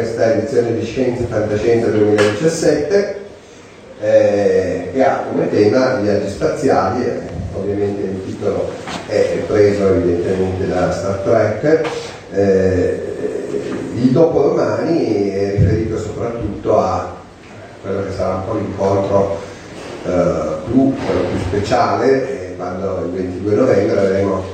questa edizione di Scienza e Fantascienza 2017 eh, che ha come tema viaggi spaziali, eh, ovviamente il titolo è preso evidentemente da Star Trek. Eh, il dopodomani è riferito soprattutto a quello che sarà un po' l'incontro eh, più, più speciale, eh, quando il 22 novembre avremo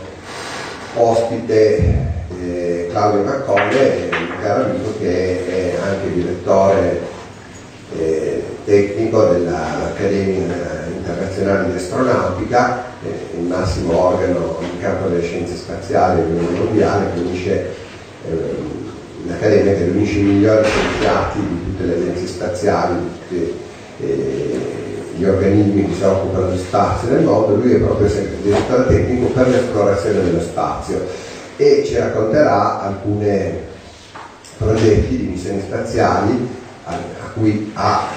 ospite eh, Claudio Maccone, caro amico che è anche direttore eh, tecnico dell'Accademia Internazionale di Astronautica, eh, il massimo organo in campo delle scienze spaziali a livello mondiale, che unisce ehm, un'accademia che riunisce i migliori scienziati di tutte le agenzie spaziali, di tutti eh, gli organismi che si occupano di spazio nel mondo, lui è proprio direttore tecnico per l'esplorazione dello spazio e ci racconterà alcuni progetti di missioni spaziali a, a cui ha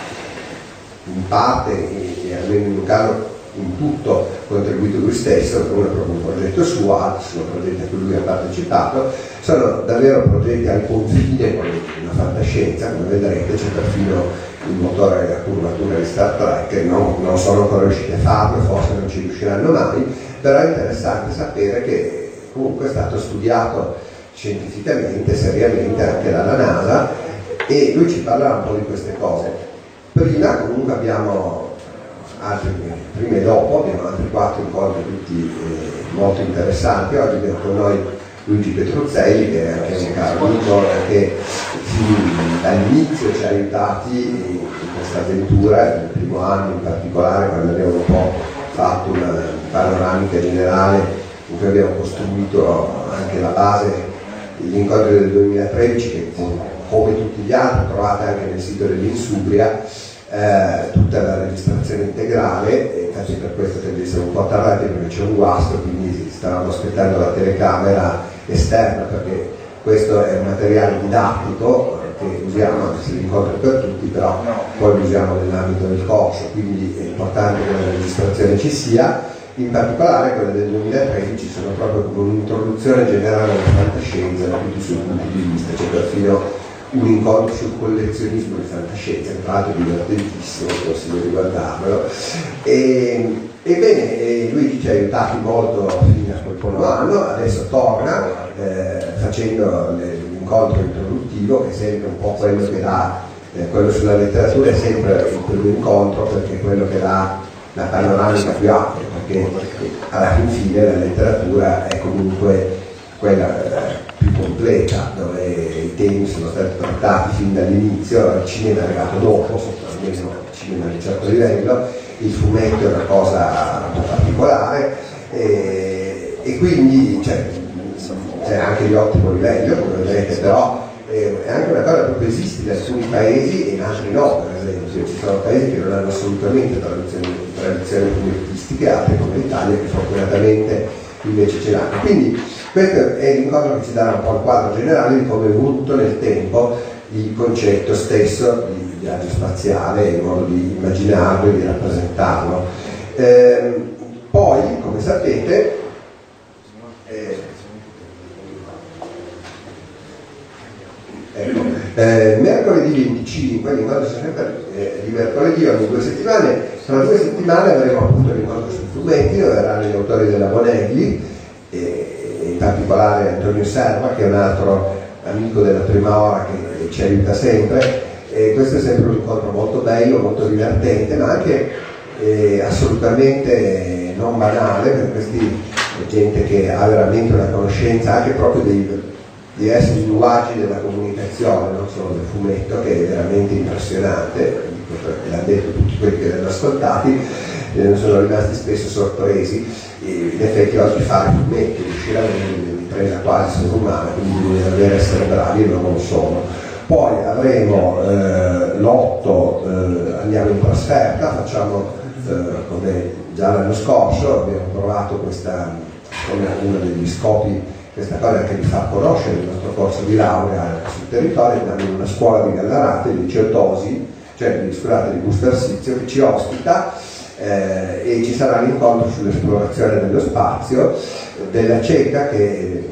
in parte e, e almeno in un caso in tutto contribuito lui stesso, uno è proprio un progetto suo, altri sono progetti a cui lui ha partecipato, sono davvero progetti al confine con la fantascienza, come vedrete c'è perfino il motore a curvatura di Star Trek, non, non sono ancora riusciti a farlo, forse non ci riusciranno mai, però è interessante sapere che comunque è stato studiato scientificamente, seriamente anche dalla NASA e lui ci parlerà un po' di queste cose. Prima comunque abbiamo altri, prima e dopo, abbiamo altri quattro incontri tutti eh, molto interessanti. Oggi abbiamo con noi Luigi Petruzzelli che è anche un caro amico che dall'inizio ci ha aiutati in questa avventura, nel primo anno in particolare quando abbiamo un po' fatto una panoramica generale in cui abbiamo costruito anche la base degli incontri del 2013 che come tutti gli altri trovate anche nel sito dell'Insubria eh, tutta la registrazione integrale e infatti per questo tende ad essere un po' tardati perché c'è un guasto quindi stavamo aspettando la telecamera esterna perché questo è un materiale didattico che usiamo anche se l'incontro è per tutti però poi lo usiamo nell'ambito del corso quindi è importante che la registrazione ci sia in particolare quelle del 2013 sono proprio come un'introduzione generale alla fantascienza da tutti i suoi punti di vista, c'è perfino un incontro sul collezionismo di fantascienza, tra l'altro è divertentissimo, consiglio di guardarvelo. E, ebbene, lui ci ha aiutati molto fino a quel primo anno, adesso torna eh, facendo l'incontro introduttivo, che è sempre un po' quello che dà, eh, quello sulla letteratura è sempre primo incontro, perché è quello che dà la panoramica più ampia, perché alla fine la letteratura è comunque quella eh, più completa, dove i temi sono stati trattati fin dall'inizio, il cinema è arrivato dopo, almeno il cinema di un certo livello, il fumetto è una cosa un po' particolare e, e quindi cioè, c'è anche di ottimo livello, come vedete, però eh, è anche una cosa che esiste in alcuni paesi e in altri no, per esempio, ci sono paesi che non hanno assolutamente tradizioni, tradizioni fumettistiche, altri come l'Italia che fortunatamente invece ce l'hanno. Quindi questo è l'incontro che ci dà un po' il quadro generale di come è evoluto nel tempo il concetto stesso di viaggio spaziale, il modo di immaginarlo e di rappresentarlo. Eh, poi, come sapete, eh, ecco, eh, mercoledì 25, l'incontro sempre eh, di mercoledì ogni due settimane, tra due settimane avremo appunto l'incontro sui fumetti, dove verranno gli autori della Bonelli, e in particolare Antonio Serva, che è un altro amico della prima ora che ci aiuta sempre. E questo è sempre un incontro molto bello, molto divertente, ma anche eh, assolutamente non banale, per questi gente che ha veramente una conoscenza anche proprio dei diversi linguaggi della comunicazione, non solo del fumetto, che è veramente impressionante, l'hanno detto tutti quelli che l'hanno ascoltati, eh, sono rimasti spesso sorpresi, in effetti oggi fare fumetti, riuscire a vendere un'impresa quasi sovrumana, quindi bisogna davvero essere bravi loro non sono. Poi avremo eh, l'otto, eh, andiamo in trasferta, facciamo eh, come già l'anno scorso, abbiamo provato questa, come uno degli scopi questa cosa anche di far conoscere il nostro corso di laurea sul territorio, andiamo in una scuola di Gallarate, il liceo Tosi, cioè di, scusate, di Busto Arsizio, che ci ospita eh, e ci sarà l'incontro sull'esplorazione dello spazio della CECA che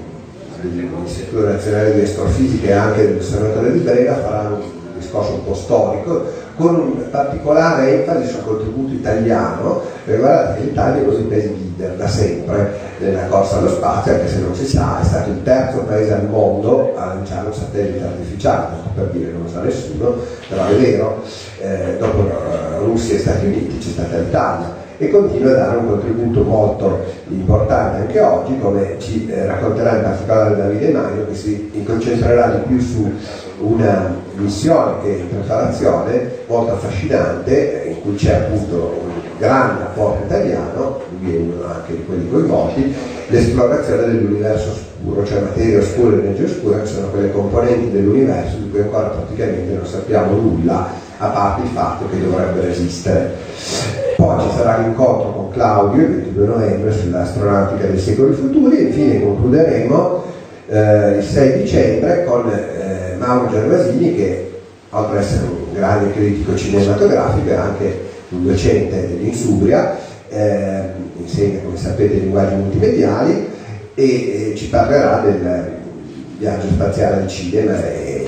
l'Istituto Nazionale di Astrofisica e anche del Senatore di Brera farà un discorso un po' storico con un particolare enfasi sul contributo italiano, perché guardate che l'Italia è così paese leader da sempre nella corsa allo spazio, anche se non si sa, è stato il terzo paese al mondo a lanciare un satellite artificiale, per dire non lo sa nessuno, però è vero, eh, dopo Russia e Stati Uniti c'è stata l'Italia e continua a dare un contributo molto importante anche oggi, come ci eh, racconterà in particolare Davide Magno, che si concentrerà di più su una missione che è in preparazione, molto affascinante, in cui c'è appunto un grande apporto italiano, uno anche di quelli coinvolti, l'esplorazione dell'universo oscuro, cioè materia oscura e energia oscura, che sono quelle componenti dell'universo di cui ancora praticamente non sappiamo nulla, a parte il fatto che dovrebbero esistere. Poi ci sarà l'incontro con Claudio il 22 novembre sull'astronautica dei secoli futuri e infine concluderemo eh, il 6 dicembre con eh, Mauro Gervasini che oltre ad essere un grande critico cinematografico è anche un docente dell'Insubria, eh, insegna come sapete linguaggi multimediali e, e ci parlerà del viaggio spaziale al cinema e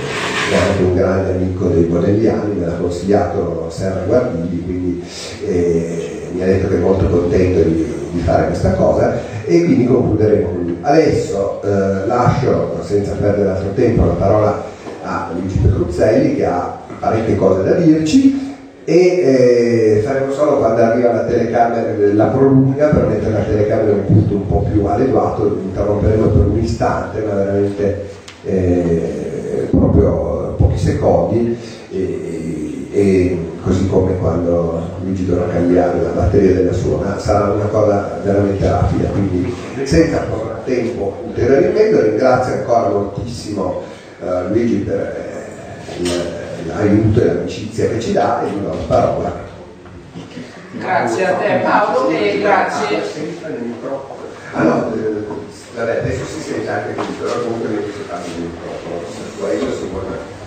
è anche un grande amico dei Bonelliani, me l'ha consigliato Serra Guardini, quindi eh, mi ha detto che è molto contento di, di, fare questa cosa e quindi concluderemo con lui. Adesso eh, lascio, senza perdere altro tempo, la parola a Luigi Petruzzelli che ha parecchie cose da dirci e eh, faremo solo quando arriva la telecamera, la prolunga per mettere la telecamera in un punto un po' più adeguato, interromperemo per un istante, ma veramente eh, proprio pochi secondi. E, e, così come quando Luigi dovrà cambiare la batteria della sua, ma sarà una cosa veramente rapida, quindi senza tempo ulteriore in mezzo ringrazio ancora moltissimo uh, Luigi per eh, l'aiuto e l'amicizia che ci dà e gli do la parola. Grazie a te Paolo e grazie. Ah no, eh, vabbè, adesso si sente anche qui, però comunque non si parla il microfono, questo si vuole...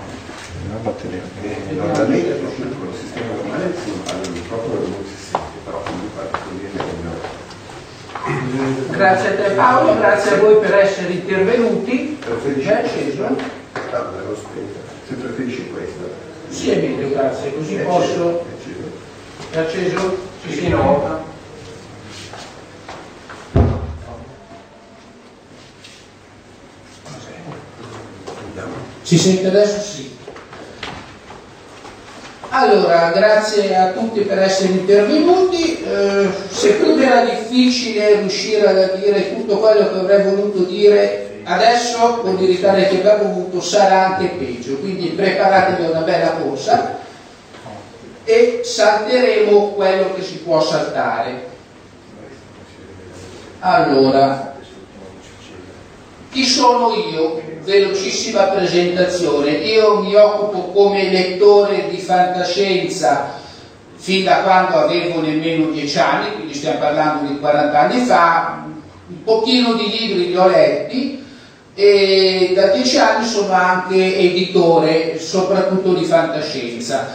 Eh, normalmente con il sistema normale si parla il microfono e non si sente, però comunque così è meglio. Grazie a te Paolo, grazie a voi per essere intervenuti. È acceso? Se preferisci questo. Sì, è meglio, grazie, così È posso... acceso. È acceso? Sì, sì, no. Si sente adesso? Sì. Allora, grazie a tutti per essere intervenuti. Eh, seppur era difficile riuscire a dire tutto quello che avrei voluto dire adesso, con il ritardo che avuto, sarà anche peggio. Quindi preparatevi a una bella corsa e salteremo quello che si può saltare. Allora, chi sono io? Velocissima presentazione. Io mi occupo come lettore di fantascienza fin da quando avevo nemmeno 10 anni, quindi stiamo parlando di 40 anni fa, un pochino di libri li ho letti e da 10 anni sono anche editore, soprattutto di fantascienza.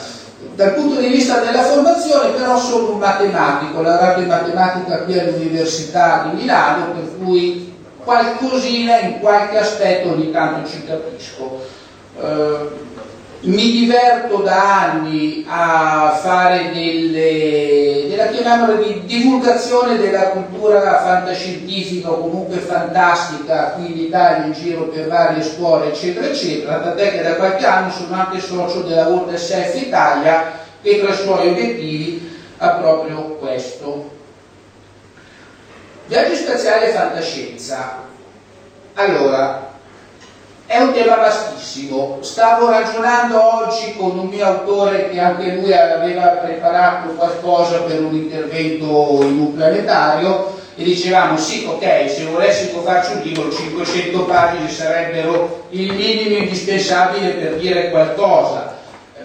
Dal punto di vista della formazione però sono un matematico, ho lavorato in matematica qui all'Università di Milano, per cui qualcosina in qualche aspetto ogni tanto ci capisco. Eh, mi diverto da anni a fare delle, della chiamiamola di divulgazione della cultura fantascientifica o comunque fantastica qui in Italia in giro per varie scuole eccetera eccetera, tant'è che da qualche anno sono anche socio della World SF Italia che tra i suoi obiettivi ha proprio questo. Viaggi spaziali e fantascienza. Allora, è un tema vastissimo. Stavo ragionando oggi con un mio autore che anche lui aveva preparato qualcosa per un intervento in un planetario e dicevamo sì, ok, se volessimo farci un libro, 500 pagine sarebbero il minimo indispensabile per dire qualcosa.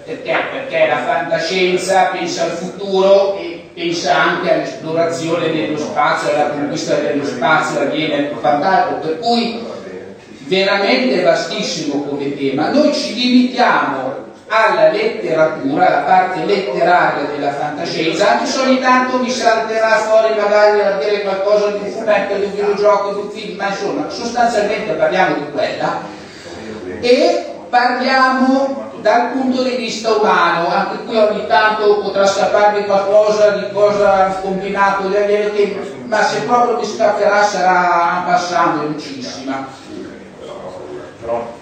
Perché? Perché la fantascienza pensa al futuro e pensa anche all'esplorazione dello spazio, alla conquista dello spazio, avviene fantastico. Per cui veramente vastissimo come tema. Noi ci limitiamo alla letteratura, alla parte letteraria della fantascienza, anche se ogni tanto mi salterà fuori magari a dire qualcosa di un fumetto, di un videogioco, di un film, ma insomma sostanzialmente parliamo di quella e parliamo dal punto di vista umano, anche qui ogni tanto potrà scapparmi qualcosa di cosa ha combinato ma se proprio mi scapperà sarà passando velocissima.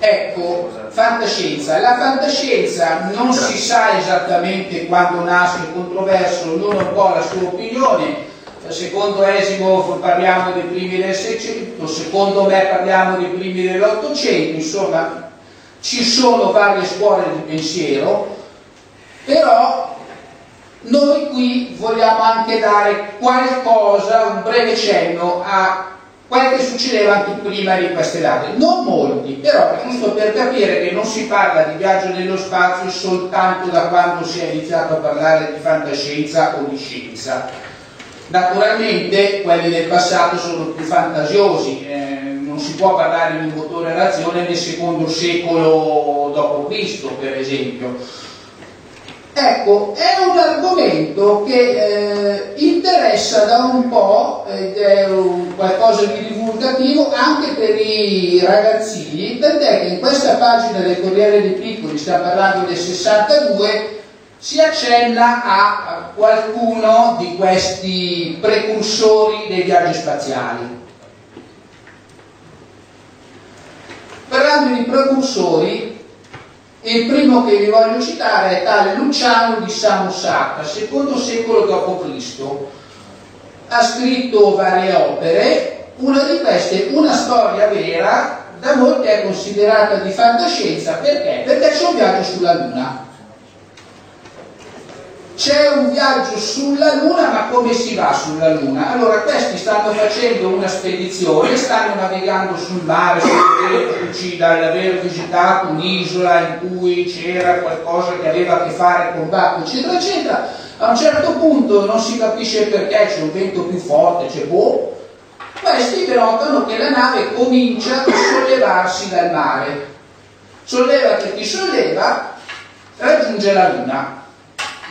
Ecco, fantascienza. La fantascienza non si sa esattamente quando nasce il controverso, un po' la sua opinione. Secondo Esimo parliamo dei primi del Seicento, secondo me parliamo dei primi dell'Ottocento, insomma ci sono varie scuole di pensiero, però noi qui vogliamo anche dare qualcosa, un breve cenno a quello che succedeva anche prima di queste date. Non molti, però giusto per capire che non si parla di viaggio nello spazio soltanto da quando si è iniziato a parlare di fantascienza o di scienza. Naturalmente quelli del passato sono più fantasiosi, eh, non si può parlare di un motore a reazione nel secondo secolo d.C., per esempio Ecco, è un argomento che eh, interessa da un po', ed è un qualcosa di divulgativo anche per i ragazzini, tant'è che in questa pagina del Corriere dei Piccoli, stiamo parlando del 62, si accenna a qualcuno di questi precursori dei viaggi spaziali. Parlando di precursori, il primo che vi voglio citare è tale Luciano di Samosata, secondo secolo d.C. Ha scritto varie opere, una di queste, una storia vera, da molti è considerata di fantascienza, perché? Perché c'è un viaggio sulla Luna c'è un viaggio sulla Luna, ma come si va sulla Luna? Allora, questi stanno facendo una spedizione, stanno navigando sul mare, reduci dall'aver visitato un'isola in cui c'era qualcosa che aveva a che fare con Bacco, eccetera, eccetera. A un certo punto non si capisce perché c'è un vento più forte, c'è boh. Questi notano che la nave comincia a sollevarsi dal mare. Solleva che ti solleva, raggiunge la Luna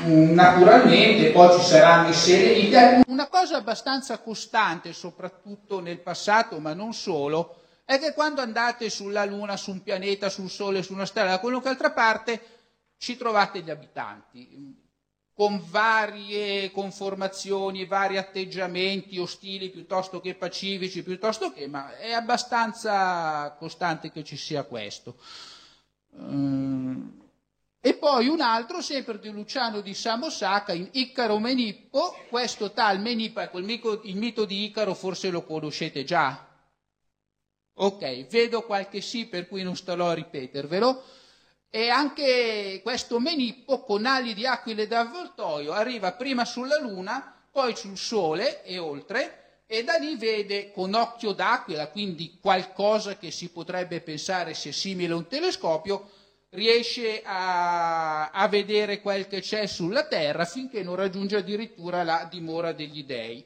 naturalmente poi ci saranno i sereni. Una cosa abbastanza costante, soprattutto nel passato, ma non solo, è che quando andate sulla Luna, su un pianeta, sul Sole, su una stella, da qualunque altra parte, ci trovate gli abitanti con varie conformazioni, vari atteggiamenti ostili piuttosto che pacifici, piuttosto che, ma è abbastanza costante che ci sia questo. Um, e poi un altro, sempre di Luciano di Samosaka, in Icaro Menippo, questo tal Menippo, ecco il mito, il mito di Icaro forse lo conoscete già. Ok, vedo qualche sì, per cui non starò a ripetervelo. E anche questo Menippo, con ali di aquile d'avvoltoio, arriva prima sulla Luna, poi sul Sole e oltre, e da lì vede con occhio d'aquila, quindi qualcosa che si potrebbe pensare sia simile a un telescopio, riesce a, a vedere quel che c'è sulla terra finché non raggiunge addirittura la dimora degli dei.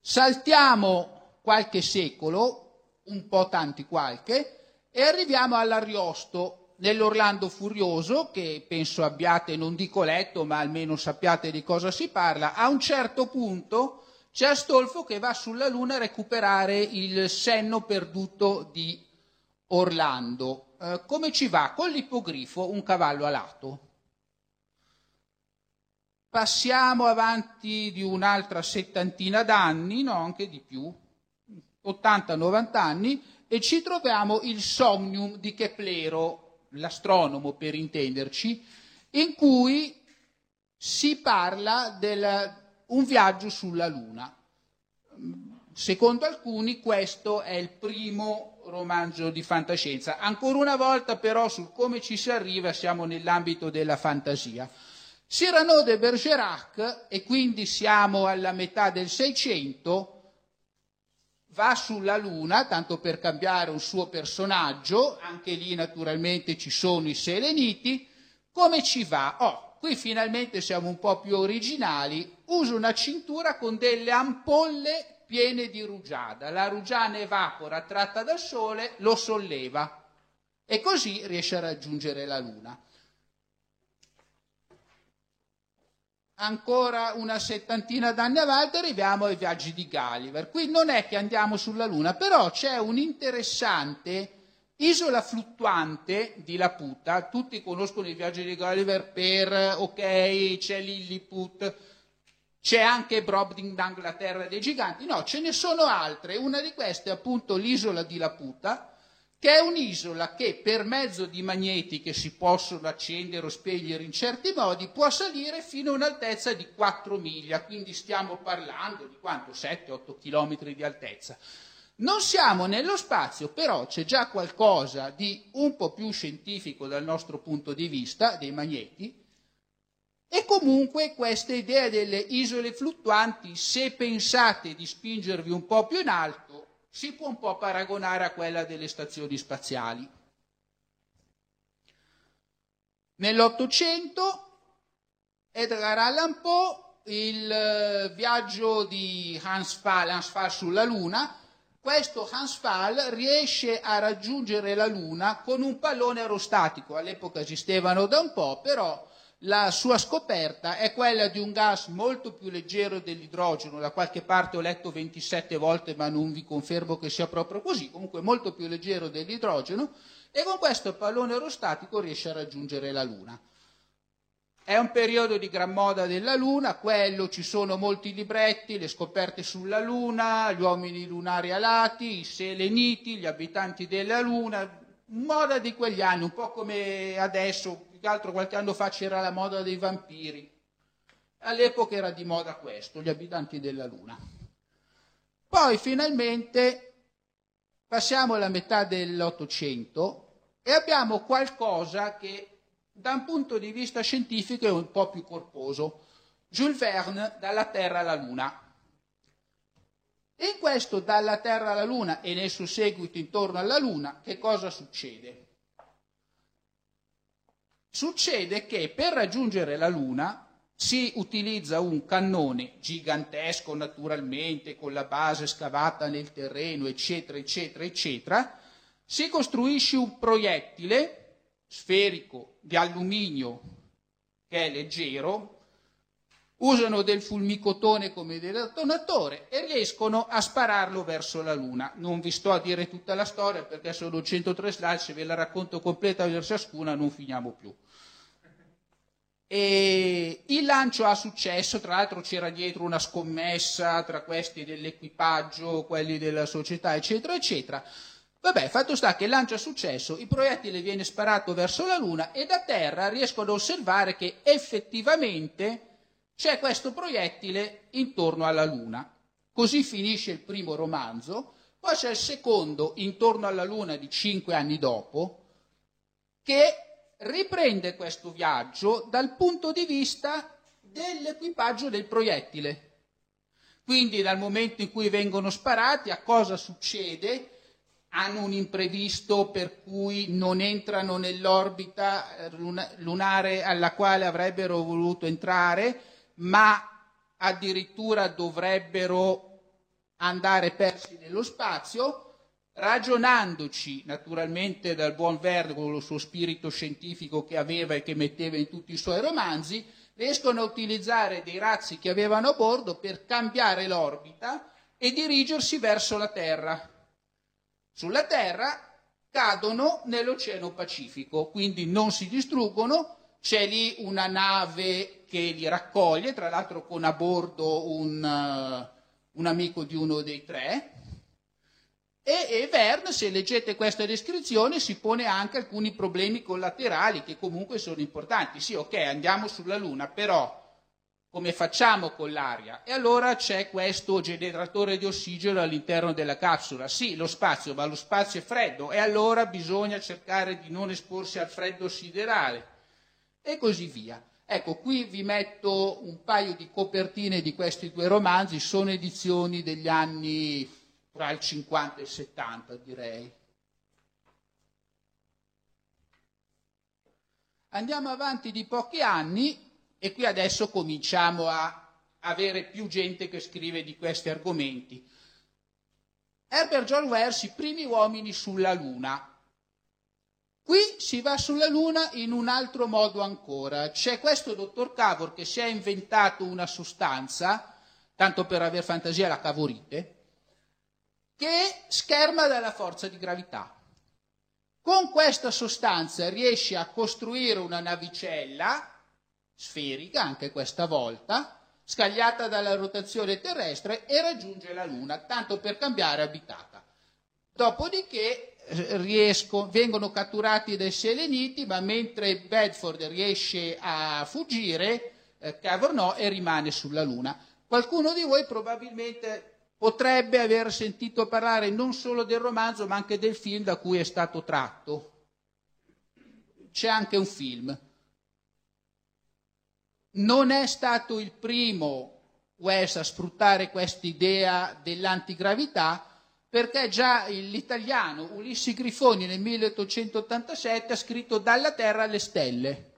Saltiamo qualche secolo, un po' tanti qualche, e arriviamo all'Ariosto, nell'Orlando Furioso, che penso abbiate, non dico letto, ma almeno sappiate di cosa si parla. A un certo punto c'è Astolfo che va sulla Luna a recuperare il senno perduto di Orlando. Eh, come ci va? Con l'ippogrifo un cavallo alato. Passiamo avanti di un'altra settantina d'anni, no, anche di più, 80-90 anni, e ci troviamo il Somnium di Keplero, l'astronomo per intenderci, in cui si parla di un viaggio sulla Luna. Secondo alcuni questo è il primo romanzo di fantascienza. Ancora una volta però sul come ci si arriva siamo nell'ambito della fantasia. Cyrano de Bergerac, e quindi siamo alla metà del Seicento, va sulla Luna, tanto per cambiare un suo personaggio, anche lì naturalmente ci sono i seleniti, come ci va? Oh, qui finalmente siamo un po' più originali, usa una cintura con delle ampolle piene di rugiada, la rugiana evapora tratta dal sole, lo solleva e così riesce a raggiungere la Luna. ancora una settantina d'anni avanti arriviamo ai viaggi di Gulliver. Qui non è che andiamo sulla Luna, però c'è un'interessante isola fluttuante di Laputa. Tutti conoscono i viaggi di Gulliver per, ok, c'è Lilliput, c'è anche Brobdingdang, la terra dei giganti. No, ce ne sono altre. Una di queste è appunto l'isola di Laputa che è un'isola che per mezzo di magneti che si possono accendere o spegnere in certi modi può salire fino a un'altezza di 4 miglia, quindi stiamo parlando di quanto? 7-8 km di altezza. Non siamo nello spazio, però c'è già qualcosa di un po' più scientifico dal nostro punto di vista, dei magneti, e comunque questa idea delle isole fluttuanti, se pensate di spingervi un po' più in alto, si può un po' paragonare a quella delle stazioni spaziali. Nell'Ottocento Edgar Allan Poe, il eh, viaggio di Hans Pfahl, Hans Pfahl sulla Luna, questo Hans Pfahl riesce a raggiungere la Luna con un pallone aerostatico, all'epoca esistevano da un po', però la sua scoperta è quella di un gas molto più leggero dell'idrogeno, da qualche parte ho letto 27 volte ma non vi confermo che sia proprio così, comunque molto più leggero dell'idrogeno e con questo pallone aerostatico riesce a raggiungere la Luna. È un periodo di gran moda della Luna, quello ci sono molti libretti, le scoperte sulla Luna, gli uomini lunari alati, i seleniti, gli abitanti della Luna, moda di quegli anni, un po' come adesso che altro qualche anno fa c'era la moda dei vampiri. All'epoca era di moda questo, gli abitanti della Luna. Poi finalmente passiamo alla metà dell'Ottocento e abbiamo qualcosa che da un punto di vista scientifico è un po' più corposo. Jules Verne, dalla Terra alla Luna. In questo dalla Terra alla Luna e nel suo seguito intorno alla Luna, che cosa succede? Succede che per raggiungere la Luna si utilizza un cannone gigantesco naturalmente, con la base scavata nel terreno, eccetera, eccetera, eccetera. Si costruisce un proiettile sferico di alluminio che è leggero, usano del fulmicotone come detonatore e riescono a spararlo verso la Luna. Non vi sto a dire tutta la storia perché sono 103 slide, se ve la racconto completa per ciascuna non finiamo più. E il lancio ha successo, tra l'altro c'era dietro una scommessa tra questi dell'equipaggio, quelli della società, eccetera, eccetera. Vabbè, fatto sta che il lancio ha successo, il proiettile viene sparato verso la Luna e da terra riescono ad osservare che effettivamente c'è questo proiettile intorno alla Luna. Così finisce il primo romanzo, poi c'è il secondo intorno alla Luna di cinque anni dopo, che riprende questo viaggio dal punto di vista dell'equipaggio del proiettile. Quindi dal momento in cui vengono sparati a cosa succede? Hanno un imprevisto per cui non entrano nell'orbita lunare alla quale avrebbero voluto entrare, ma addirittura dovrebbero andare persi nello spazio, ragionandoci naturalmente dal buon Verde con il suo spirito scientifico che aveva e che metteva in tutti i suoi romanzi, riescono a utilizzare dei razzi che avevano a bordo per cambiare l'orbita e dirigersi verso la Terra. Sulla Terra cadono nell'Oceano Pacifico, quindi non si distruggono, c'è lì una nave che li raccoglie, tra l'altro con a bordo un, uh, un amico di uno dei tre, e, e Verne, se leggete questa descrizione, si pone anche alcuni problemi collaterali che comunque sono importanti. Sì, ok, andiamo sulla Luna, però come facciamo con l'aria? E allora c'è questo generatore di ossigeno all'interno della capsula. Sì, lo spazio, ma lo spazio è freddo e allora bisogna cercare di non esporsi al freddo siderale e così via. Ecco, qui vi metto un paio di copertine di questi due romanzi, sono edizioni degli anni tra il 50 e il 70, direi. Andiamo avanti di pochi anni e qui adesso cominciamo a avere più gente che scrive di questi argomenti. Herbert John Wells, i primi uomini sulla Luna. Qui si va sulla Luna in un altro modo ancora. C'è questo dottor Cavor che si è inventato una sostanza, tanto per aver fantasia la cavorite, che scherma dalla forza di gravità. Con questa sostanza riesce a costruire una navicella sferica anche questa volta, scagliata dalla rotazione terrestre e raggiunge la Luna, tanto per cambiare abitata. Dopodiché riesco, vengono catturati dai seleniti, ma mentre Bedford riesce a fuggire, eh, Cavor e rimane sulla Luna. Qualcuno di voi probabilmente potrebbe aver sentito parlare non solo del romanzo, ma anche del film da cui è stato tratto. C'è anche un film non è stato il primo Wells a sfruttare questa idea dell'antigravità perché già l'italiano Ulissi Grifoni nel 1887 ha scritto Dalla Terra alle stelle,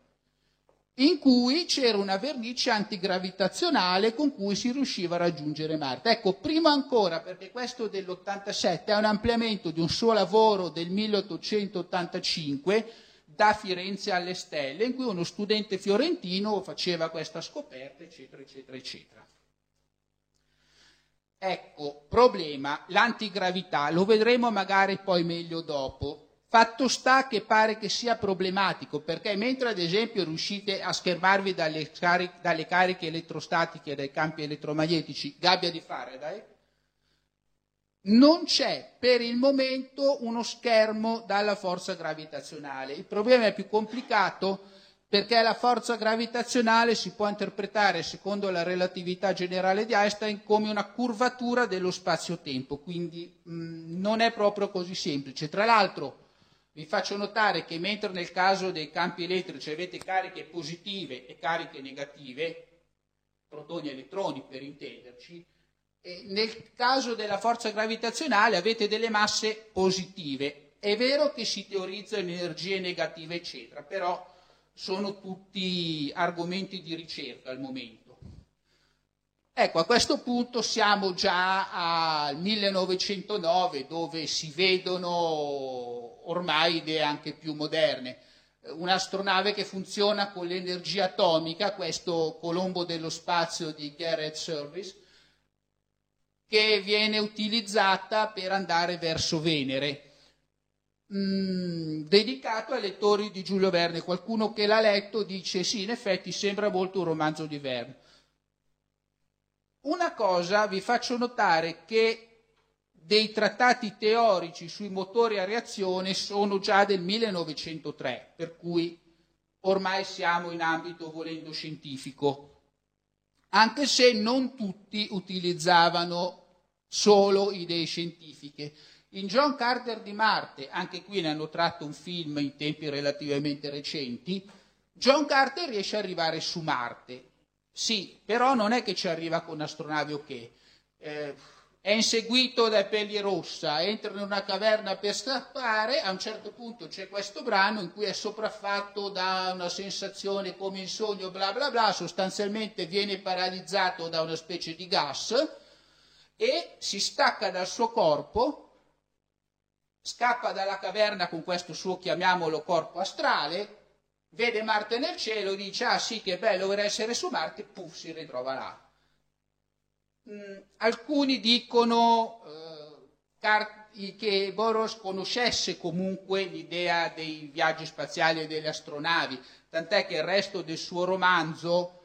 in cui c'era una vernice antigravitazionale con cui si riusciva a raggiungere Marte. Ecco, prima ancora, perché questo dell'87 è un ampliamento di un suo lavoro del 1885, da Firenze alle stelle, in cui uno studente fiorentino faceva questa scoperta, eccetera, eccetera, eccetera. Ecco, problema, l'antigravità, lo vedremo magari poi meglio dopo. Fatto sta che pare che sia problematico, perché mentre ad esempio riuscite a schermarvi dalle, cariche, dalle cariche elettrostatiche dai campi elettromagnetici, gabbia di Faraday, non c'è per il momento uno schermo dalla forza gravitazionale. Il problema è più complicato perché la forza gravitazionale si può interpretare, secondo la relatività generale di Einstein, come una curvatura dello spazio-tempo, quindi mh, non è proprio così semplice. Tra l'altro, vi faccio notare che mentre nel caso dei campi elettrici avete cariche positive e cariche negative, protoni e elettroni per intenderci, nel caso della forza gravitazionale avete delle masse positive. È vero che si teorizzano energie negative, eccetera, però sono tutti argomenti di ricerca al momento. Ecco, a questo punto siamo già al 1909 dove si vedono ormai idee anche più moderne. Un'astronave che funziona con l'energia atomica, questo Colombo dello spazio di Garrett Service, che viene utilizzata per andare verso Venere, mm, dedicato ai lettori di Giulio Verne. Qualcuno che l'ha letto dice sì, in effetti sembra molto un romanzo di Verne. Una cosa vi faccio notare che dei trattati teorici sui motori a reazione sono già del 1903, per cui ormai siamo in ambito volendo scientifico, anche se non tutti utilizzavano solo idee scientifiche. In John Carter di Marte, anche qui ne hanno tratto un film in tempi relativamente recenti, John Carter riesce ad arrivare su Marte. Sì, però non è che ci arriva con astronavi o che. Eh, è inseguito dai peli rossa, entra in una caverna per scappare, a un certo punto c'è questo brano in cui è sopraffatto da una sensazione come in sogno, bla bla bla, sostanzialmente viene paralizzato da una specie di gas, e si stacca dal suo corpo, scappa dalla caverna con questo suo, chiamiamolo, corpo astrale, vede Marte nel cielo, dice ah sì che bello vorrei essere su Marte, puff, si ritrova là. Mm, alcuni dicono, eh, che Boros conoscesse comunque l'idea dei viaggi spaziali e delle astronavi, tant'è che il resto del suo romanzo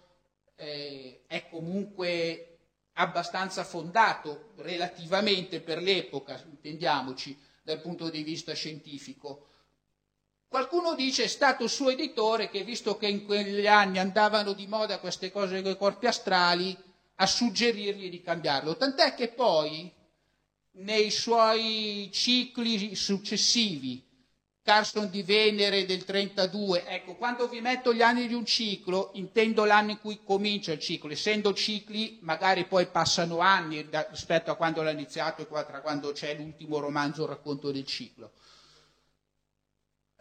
eh, è comunque abbastanza fondato relativamente per l'epoca, intendiamoci, dal punto di vista scientifico. Qualcuno dice è stato il suo editore che, visto che in quegli anni andavano di moda queste cose con i corpi astrali, a suggerirgli di cambiarlo. Tant'è che poi, nei suoi cicli successivi, Carson di Venere del 32, ecco, quando vi metto gli anni di un ciclo, intendo l'anno in cui comincia il ciclo, essendo cicli, magari poi passano anni da, rispetto a quando l'ha iniziato e tra quando c'è l'ultimo romanzo, il racconto del ciclo.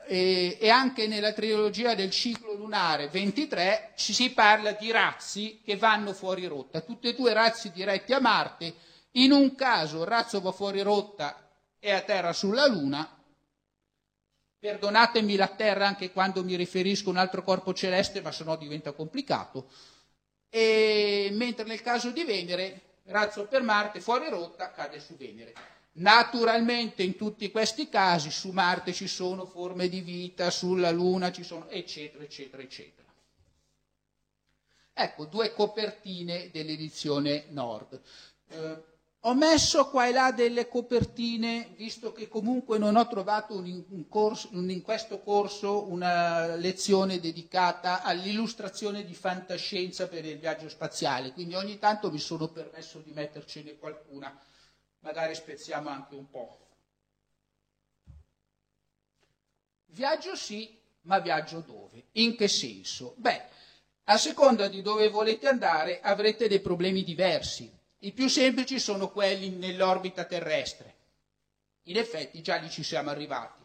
E, e, anche nella trilogia del ciclo lunare 23 ci si parla di razzi che vanno fuori rotta, tutti e due razzi diretti a Marte, in un caso il razzo va fuori rotta e a terra sulla Luna, perdonatemi la Terra anche quando mi riferisco a un altro corpo celeste, ma sennò diventa complicato, e mentre nel caso di Venere, razzo per Marte fuori rotta cade su Venere. Naturalmente in tutti questi casi su Marte ci sono forme di vita, sulla Luna ci sono, eccetera, eccetera, eccetera. Ecco, due copertine dell'edizione Nord. Eh, ho messo qua e là delle copertine, visto che comunque non ho trovato un, un corso, un, in questo corso una lezione dedicata all'illustrazione di fantascienza per il viaggio spaziale, quindi ogni tanto mi sono permesso di mettercene qualcuna magari spezziamo anche un po'. Viaggio sì, ma viaggio dove? In che senso? Beh, a seconda di dove volete andare avrete dei problemi diversi. I più semplici sono quelli nell'orbita terrestre. In effetti già lì ci siamo arrivati.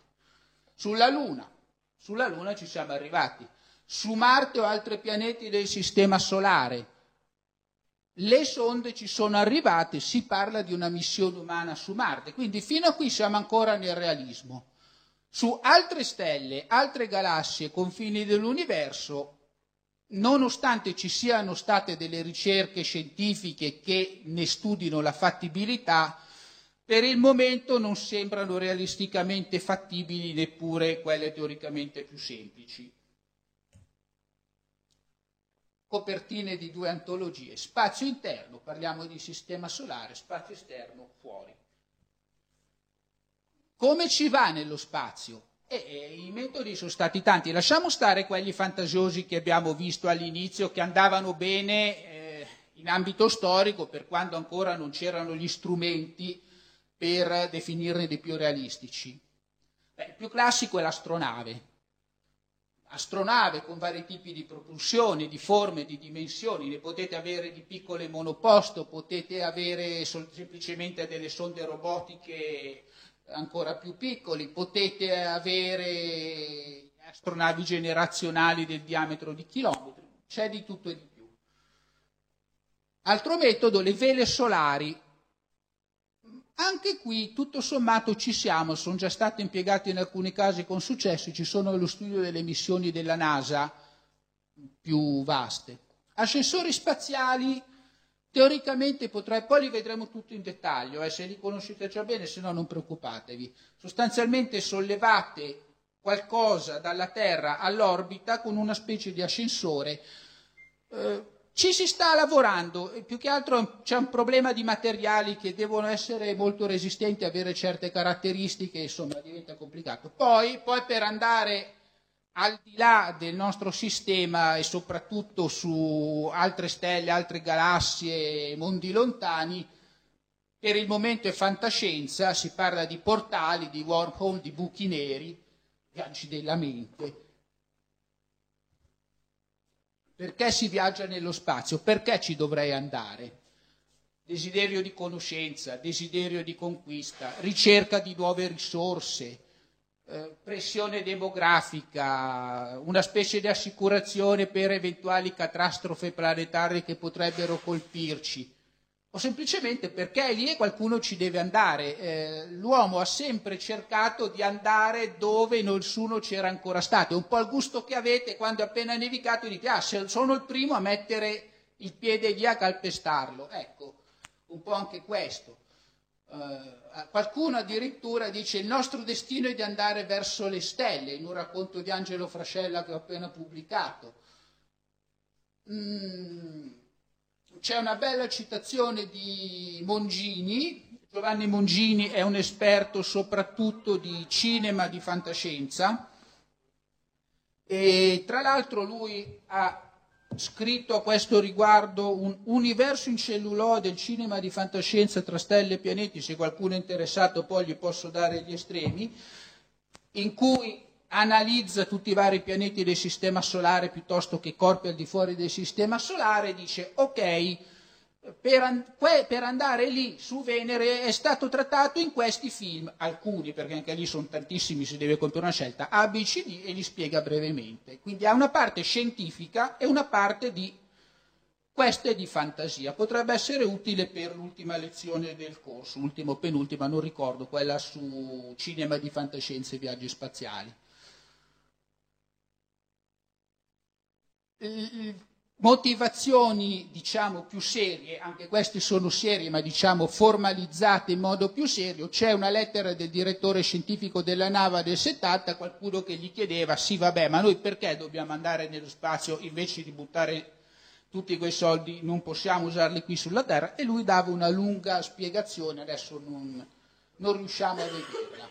Sulla Luna, sulla Luna ci siamo arrivati. Su Marte o altri pianeti del Sistema Solare, le sonde ci sono arrivate, si parla di una missione umana su Marte, quindi fino a qui siamo ancora nel realismo. Su altre stelle, altre galassie, confini dell'universo, nonostante ci siano state delle ricerche scientifiche che ne studino la fattibilità, per il momento non sembrano realisticamente fattibili neppure quelle teoricamente più semplici copertine di due antologie, spazio interno, parliamo di sistema solare, spazio esterno, fuori. Come ci va nello spazio? E, I metodi sono stati tanti, lasciamo stare quelli fantasiosi che abbiamo visto all'inizio, che andavano bene eh, in ambito storico, per quando ancora non c'erano gli strumenti per definirne dei più realistici. Beh, il più classico è l'astronave, astronave con vari tipi di propulsione, di forme, di dimensioni, ne potete avere di piccole monoposto, potete avere semplicemente delle sonde robotiche ancora più piccoli, potete avere astronavi generazionali del diametro di chilometri, c'è di tutto e di più. Altro metodo, le vele solari anche qui tutto sommato ci siamo, sono già state impiegate in alcuni casi con successo, ci sono lo studio delle missioni della NASA più vaste. Ascensori spaziali teoricamente potrebbe, poi li vedremo tutti in dettaglio, eh, se li conoscete già bene, se no non preoccupatevi. Sostanzialmente sollevate qualcosa dalla Terra all'orbita con una specie di ascensore. Eh, ci si sta lavorando, più che altro c'è un problema di materiali che devono essere molto resistenti, avere certe caratteristiche, insomma diventa complicato. Poi, poi per andare al di là del nostro sistema e soprattutto su altre stelle, altre galassie, mondi lontani, per il momento è fantascienza, si parla di portali, di wormhole, di buchi neri, viaggi della mente perché si viaggia nello spazio? Perché ci dovrei andare? Desiderio di conoscenza, desiderio di conquista, ricerca di nuove risorse, eh, pressione demografica, una specie di assicurazione per eventuali catastrofe planetarie che potrebbero colpirci o semplicemente perché lì qualcuno ci deve andare. Eh, l'uomo ha sempre cercato di andare dove nessuno c'era ancora stato. È un po' il gusto che avete quando è appena nevicato e dite, ah, sono il primo a mettere il piede lì a calpestarlo. Ecco, un po' anche questo. Eh, qualcuno addirittura dice il nostro destino è di andare verso le stelle, in un racconto di Angelo Frascella che ho appena pubblicato. Mm, c'è una bella citazione di Mongini, Giovanni Mongini è un esperto soprattutto di cinema, di fantascienza, e tra l'altro lui ha scritto a questo riguardo un universo in celluloide cinema di fantascienza tra stelle e pianeti, se qualcuno è interessato poi gli posso dare gli estremi, in cui analizza tutti i vari pianeti del sistema solare piuttosto che corpi al di fuori del sistema solare e dice ok, per, per, andare lì su Venere è stato trattato in questi film, alcuni perché anche lì sono tantissimi, si deve compiere una scelta, A, B, C, D e li spiega brevemente. Quindi ha una parte scientifica e una parte di questa è di fantasia, potrebbe essere utile per l'ultima lezione del corso, ultima o penultima, non ricordo, quella su cinema di fantascienza e viaggi spaziali motivazioni diciamo più serie, anche queste sono serie ma diciamo formalizzate in modo più serio, c'è una lettera del direttore scientifico della Nava del 70, qualcuno che gli chiedeva sì vabbè ma noi perché dobbiamo andare nello spazio invece di buttare tutti quei soldi non possiamo usarli qui sulla Terra e lui dava una lunga spiegazione, adesso non, non riusciamo a vederla.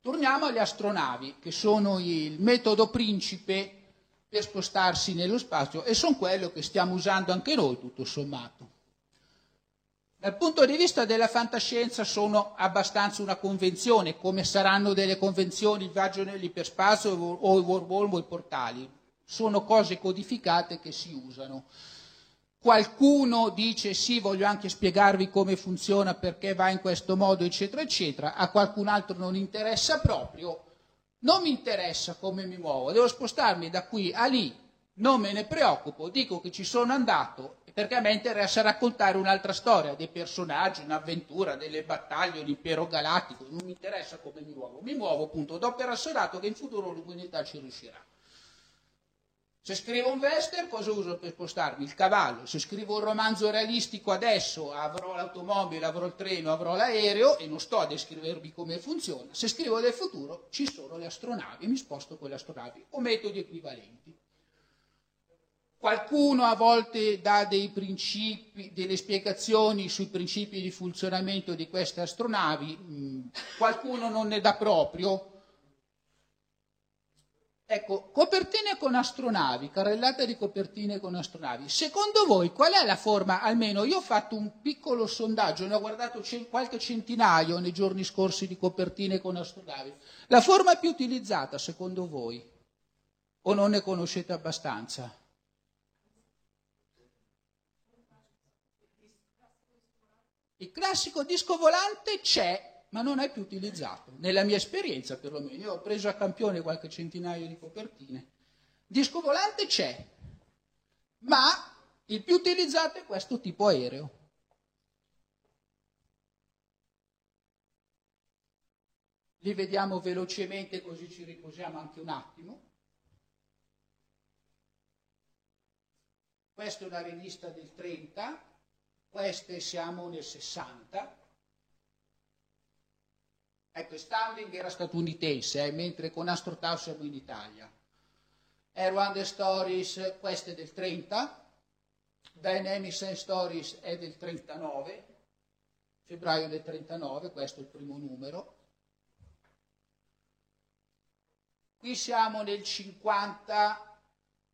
Torniamo alle astronavi, che sono il metodo principe per spostarsi nello spazio e sono quello che stiamo usando anche noi, tutto sommato. Dal punto di vista della fantascienza sono abbastanza una convenzione, come saranno delle convenzioni il viaggio nell'iperspazio o i wormhole o i portali. Sono cose codificate che si usano. Qualcuno dice sì, voglio anche spiegarvi come funziona, perché va in questo modo, eccetera, eccetera. A qualcun altro non interessa proprio non mi interessa come mi muovo, devo spostarmi da qui a lì, non me ne preoccupo, dico che ci sono andato perché a me interessa raccontare un'altra storia, dei personaggi, un'avventura, delle battaglie, l'impero galattico, non mi interessa come mi muovo, mi muovo appunto, do per assolato che in futuro l'umanità ci riuscirà. Se scrivo un western, cosa uso per spostarmi? Il cavallo. Se scrivo un romanzo realistico adesso avrò l'automobile, avrò il treno, avrò l'aereo e non sto a descrivervi come funziona. Se scrivo del futuro ci sono le astronavi, mi sposto con le astronavi o metodi equivalenti. Qualcuno a volte dà delle spiegazioni sui principi di funzionamento di queste astronavi, qualcuno non ne dà proprio, Ecco, copertine con astronavi, carrellata di copertine con astronavi. Secondo voi qual è la forma, almeno io ho fatto un piccolo sondaggio, ne ho guardato c- qualche centinaio nei giorni scorsi di copertine con astronavi. La forma più utilizzata, secondo voi? O non ne conoscete abbastanza? Il classico disco volante c'è, ma non è più utilizzato, nella mia esperienza perlomeno. Io ho preso a campione qualche centinaio di copertine. Disco volante c'è, ma il più utilizzato è questo tipo aereo. Li vediamo velocemente così ci riposiamo anche un attimo. Questa è una rivista del 30, queste siamo nel 60 Ecco, Starling era statunitense, eh, mentre con Astro Tau siamo in Italia. Air One Stories, questa è del 30, Dynamics and Stories è del 39, febbraio del 39, questo è il primo numero. Qui siamo nel 50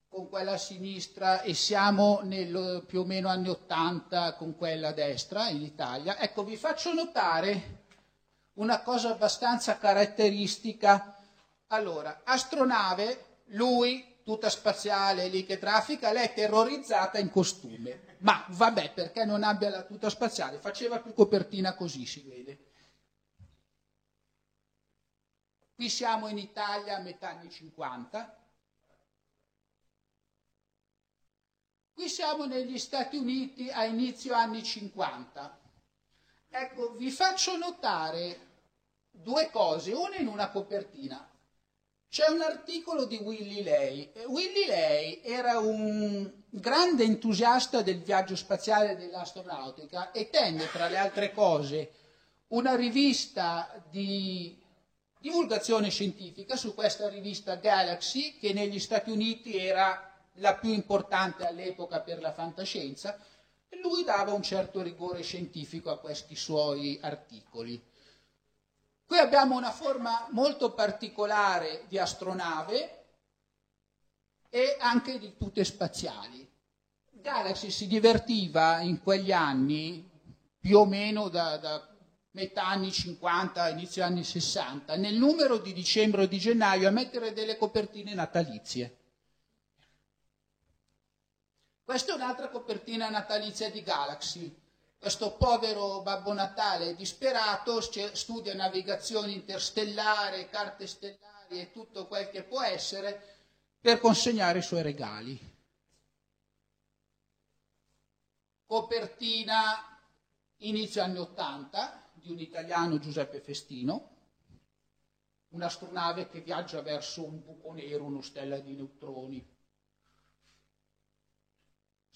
con quella a sinistra e siamo nel più o meno anni 80 con quella a destra in Italia. Ecco, vi faccio notare una cosa abbastanza caratteristica. Allora, astronave, lui, tutta spaziale lì che traffica, lei terrorizzata in costume. Ma vabbè, perché non abbia la tuta spaziale? Faceva più copertina così, si vede. Qui siamo in Italia a metà anni 50. Qui siamo negli Stati Uniti a inizio anni 50. Ecco, vi faccio notare due cose, una in una copertina. C'è un articolo di Willy Ley. Eh, Willy Ley era un grande entusiasta del viaggio spaziale e dell'astronautica e tenne, tra le altre cose, una rivista di divulgazione scientifica su questa rivista Galaxy, che negli Stati Uniti era la più importante all'epoca per la fantascienza, e lui dava un certo rigore scientifico a questi suoi articoli. Qui abbiamo una forma molto particolare di astronave e anche di tute spaziali. Galaxy si divertiva in quegli anni, più o meno da, da metà anni 50, inizio anni 60, nel numero di dicembre o di gennaio a mettere delle copertine natalizie. Questa è un'altra copertina natalizia di Galaxy. Questo povero Babbo Natale disperato studia navigazione interstellare, carte stellari e tutto quel che può essere per consegnare i suoi regali. Copertina inizio anni 80 di un italiano Giuseppe Festino, un'astronave che viaggia verso un buco nero, una stella di neutroni.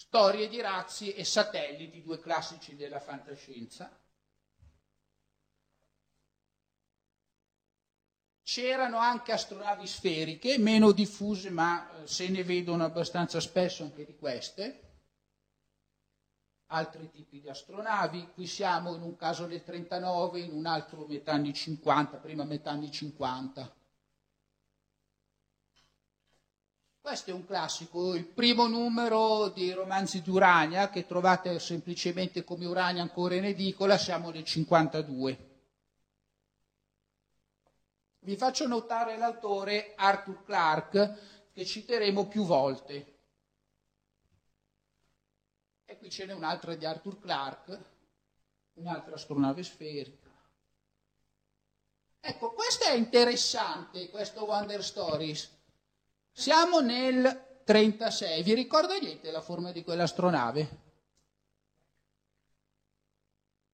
Storie di razzi e satelliti, due classici della fantascienza. C'erano anche astronavi sferiche, meno diffuse, ma eh, se ne vedono abbastanza spesso anche di queste altri tipi di astronavi, qui siamo in un caso del 39, in un altro metà anni 50, prima metà anni 50. Questo è un classico, il primo numero di romanzi di Urania, che trovate semplicemente come Urania ancora in edicola, siamo nel 52. Vi faccio notare l'autore Arthur Clarke, che citeremo più volte. E qui ce n'è un'altra di Arthur Clarke, un'altra astronave sferica. Ecco, questo è interessante, questo Wonder Stories. Siamo nel 36. Vi ricorda niente la forma di quell'astronave?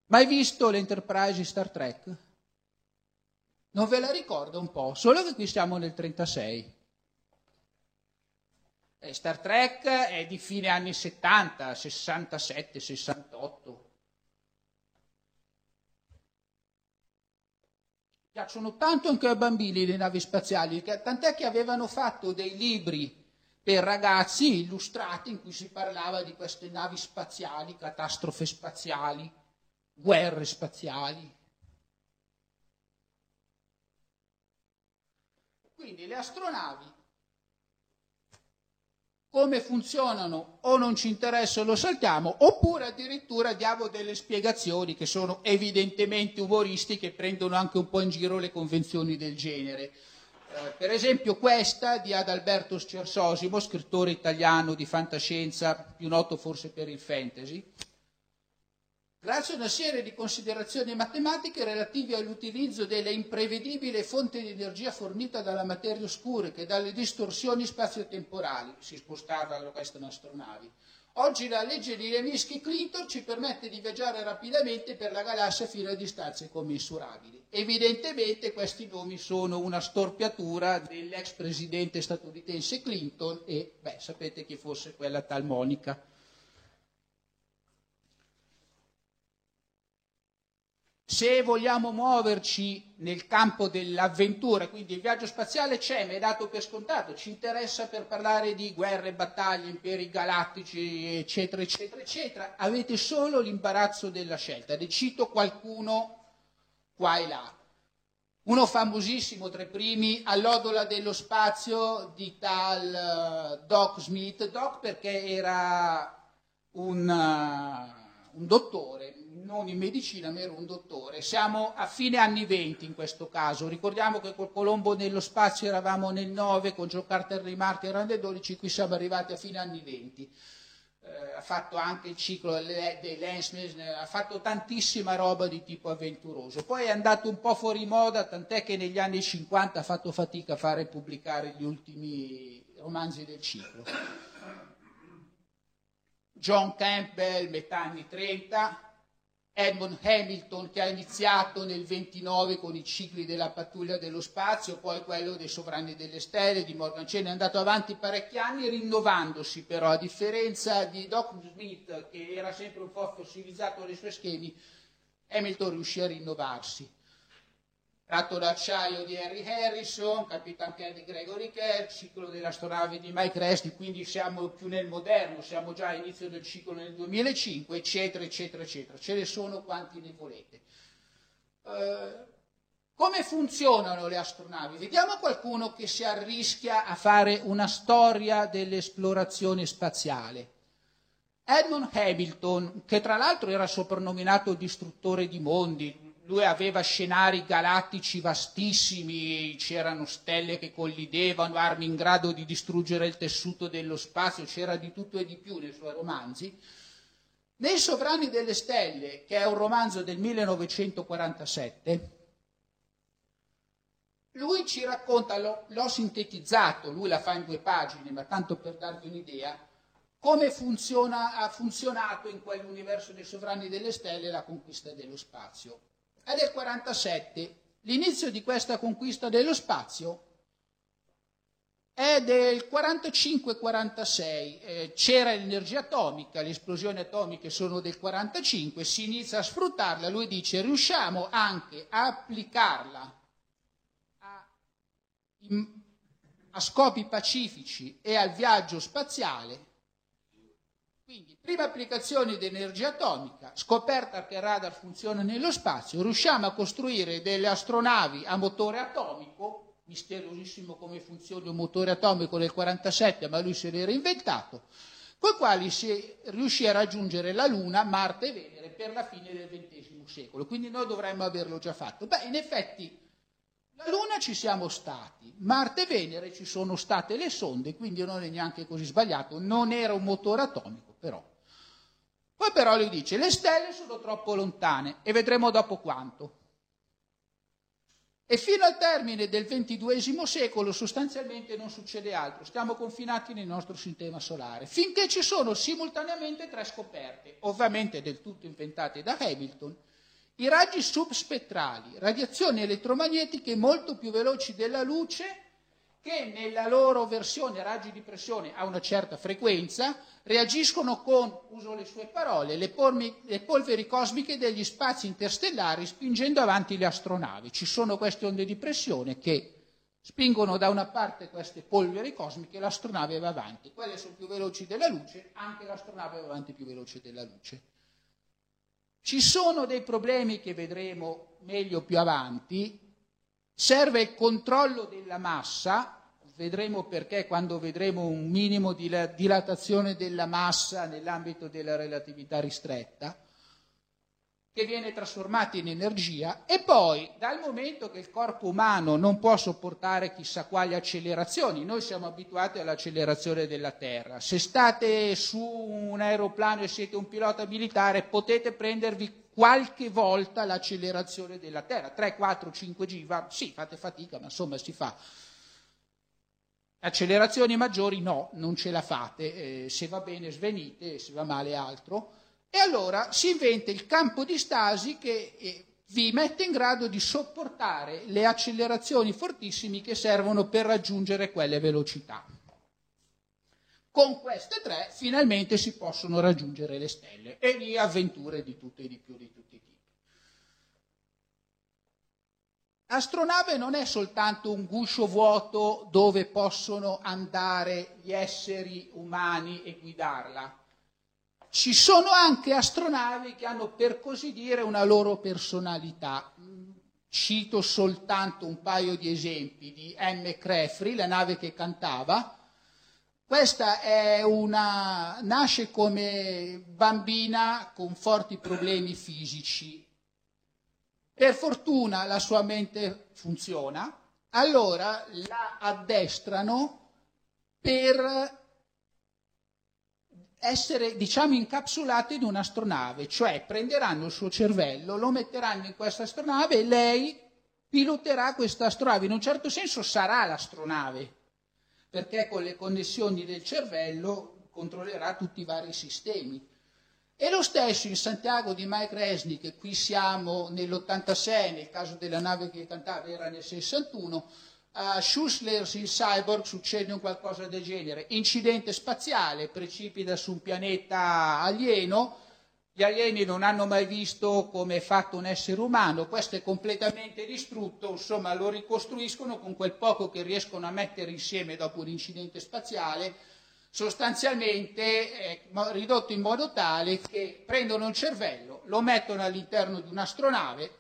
Mai visto l'Enterprise di Star Trek? Non ve la ricordo un po', solo che qui siamo nel 36. Eh, Star Trek è di fine anni 70, 67, 68. Piacciono tanto anche ai bambini le navi spaziali, tant'è che avevano fatto dei libri per ragazzi illustrati in cui si parlava di queste navi spaziali, catastrofe spaziali, guerre spaziali. Quindi le astronavi come funzionano o non ci interessa o lo saltiamo, oppure addirittura diamo delle spiegazioni che sono evidentemente umoristiche e prendono anche un po' in giro le convenzioni del genere. Eh, per esempio questa di Adalberto Schersosimo, scrittore italiano di fantascienza, più noto forse per il fantasy, grazie a una serie di considerazioni matematiche relative all'utilizzo delle imprevedibili fonti di energia fornita dalla materia oscura e dalle distorsioni spazio-temporali, si spostavano queste astronavi. Oggi la legge di Levinsky-Clinton ci permette di viaggiare rapidamente per la galassia fino a distanze commensurabili. Evidentemente questi nomi sono una storpiatura dell'ex presidente statunitense Clinton e, beh, sapete chi fosse quella tal Monica. Se vogliamo muoverci nel campo dell'avventura, quindi il viaggio spaziale c'è, mi è dato per scontato, ci interessa per parlare di guerre, battaglie, imperi galattici, eccetera, eccetera, eccetera, avete solo l'imbarazzo della scelta. Ne cito qualcuno qua e là. Uno famosissimo tra i primi, all'odola dello spazio di tal uh, Doc Smith, Doc perché era un, uh, un dottore, non in medicina, ma ero un dottore. Siamo a fine anni 20 in questo caso. Ricordiamo che col Colombo nello spazio eravamo nel 9, con Joe Carter di Marte erano nel 12, qui siamo arrivati a fine anni 20. Eh, ha fatto anche il ciclo dei Lensman, ha fatto tantissima roba di tipo avventuroso. Poi è andato un po' fuori moda, tant'è che negli anni 50 ha fatto fatica a fare pubblicare gli ultimi romanzi del ciclo. John Campbell, metà anni 30, Edmund Hamilton che ha iniziato nel 29 con i cicli della pattuglia dello spazio, poi quello dei sovrani delle stelle di Morgan Chen è andato avanti parecchi anni rinnovandosi però a differenza di Doc Smith che era sempre un po' fossilizzato nei suoi schemi, Hamilton riuscì a rinnovarsi. Tratto d'acciaio di Henry Harrison, Capitan Ken di Gregory Kerr, ciclo dell'astronave di Mike Resti, quindi siamo più nel moderno, siamo già all'inizio del ciclo nel 2005, eccetera, eccetera, eccetera. Ce ne sono quanti ne volete. Eh, come funzionano le astronavi? Vediamo qualcuno che si arrischia a fare una storia dell'esplorazione spaziale. Edmund Hamilton, che tra l'altro era soprannominato distruttore di mondi, lui aveva scenari galattici vastissimi, c'erano stelle che collidevano, armi in grado di distruggere il tessuto dello spazio, c'era di tutto e di più nei suoi romanzi. Nei Sovrani delle Stelle, che è un romanzo del 1947, lui ci racconta, l'ho, l'ho sintetizzato, lui la fa in due pagine, ma tanto per darvi un'idea, come funziona, ha funzionato in quell'universo dei Sovrani delle Stelle la conquista dello spazio è del 47. L'inizio di questa conquista dello spazio è del 45-46. Eh, c'era l'energia atomica, le esplosioni atomiche sono del 45, si inizia a sfruttarla. Lui dice riusciamo anche a applicarla a, in, a scopi pacifici e al viaggio spaziale quindi, prima applicazione di energia atomica, scoperta che il radar funziona nello spazio, riusciamo a costruire delle astronavi a motore atomico, misteriosissimo come funziona un motore atomico nel 47, ma lui se l'era inventato, con i quali si riuscì a raggiungere la Luna, Marte e Venere per la fine del XX secolo. Quindi noi dovremmo averlo già fatto. Beh, in effetti la Luna ci siamo stati, Marte e Venere ci sono state le sonde, quindi non è neanche così sbagliato, non era un motore atomico però. Poi però lui dice, le stelle sono troppo lontane e vedremo dopo quanto. E fino al termine del XXII secolo sostanzialmente non succede altro, stiamo confinati nel nostro sistema solare, finché ci sono simultaneamente tre scoperte, ovviamente del tutto inventate da Hamilton, i raggi subspettrali, radiazioni elettromagnetiche molto più veloci della luce che nella loro versione raggi di pressione a una certa frequenza reagiscono con, uso le sue parole, le, pormi, le, polveri cosmiche degli spazi interstellari spingendo avanti le astronavi. Ci sono queste onde di pressione che spingono da una parte queste polveri cosmiche e l'astronave va avanti. Quelle sono più veloci della luce, anche l'astronave va avanti più veloce della luce. Ci sono dei problemi che vedremo meglio più avanti, Serve il controllo della massa, vedremo perché quando vedremo un minimo di dilatazione della massa nell'ambito della relatività ristretta, che viene trasformata in energia e poi dal momento che il corpo umano non può sopportare chissà quali accelerazioni, noi siamo abituati all'accelerazione della Terra, se state su un aeroplano e siete un pilota militare potete prendervi qualche volta l'accelerazione della Terra, 3, 4, 5 G, va, sì, fate fatica, ma insomma si fa. Accelerazioni maggiori no, non ce la fate, eh, se va bene svenite, se va male altro. E allora si inventa il campo di stasi che eh, vi mette in grado di sopportare le accelerazioni fortissime che servono per raggiungere quelle velocità. Con queste tre finalmente si possono raggiungere le stelle e lì avventure di tutto e di più di tutti i tipi. Astronave non è soltanto un guscio vuoto dove possono andare gli esseri umani e guidarla. Ci sono anche astronavi che hanno per così dire una loro personalità. Cito soltanto un paio di esempi di M. Crefri, la nave che cantava, questa una, nasce come bambina con forti problemi fisici. Per fortuna la sua mente funziona, allora la addestrano per essere, diciamo, incapsulata in un'astronave, cioè prenderanno il suo cervello, lo metteranno in questa astronave e lei piloterà questa astronave. In un certo senso sarà l'astronave perché con le connessioni del cervello controllerà tutti i vari sistemi. E lo stesso in Santiago di Mike Resnick, qui siamo nell'86, nel caso della nave che cantava era nel 61, a Schussler in Cyborg succede un qualcosa del genere. Incidente spaziale, precipita su un pianeta alieno, gli alieni non hanno mai visto come è fatto un essere umano, questo è completamente distrutto, insomma lo ricostruiscono con quel poco che riescono a mettere insieme dopo un incidente spaziale, sostanzialmente è ridotto in modo tale che prendono il cervello, lo mettono all'interno di un'astronave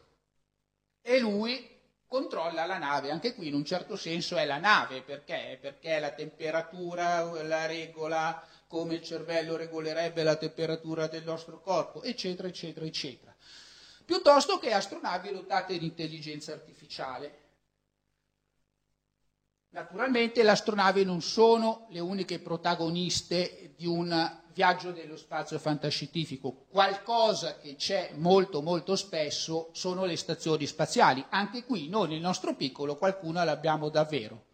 e lui controlla la nave, anche qui in un certo senso è la nave, perché? Perché la temperatura, la regola, come il cervello regolerebbe la temperatura del nostro corpo, eccetera, eccetera, eccetera. Piuttosto che astronavi dotate di intelligenza artificiale. Naturalmente le astronavi non sono le uniche protagoniste di un viaggio dello spazio fantascientifico. Qualcosa che c'è molto molto spesso sono le stazioni spaziali. Anche qui noi nel nostro piccolo qualcuna l'abbiamo davvero.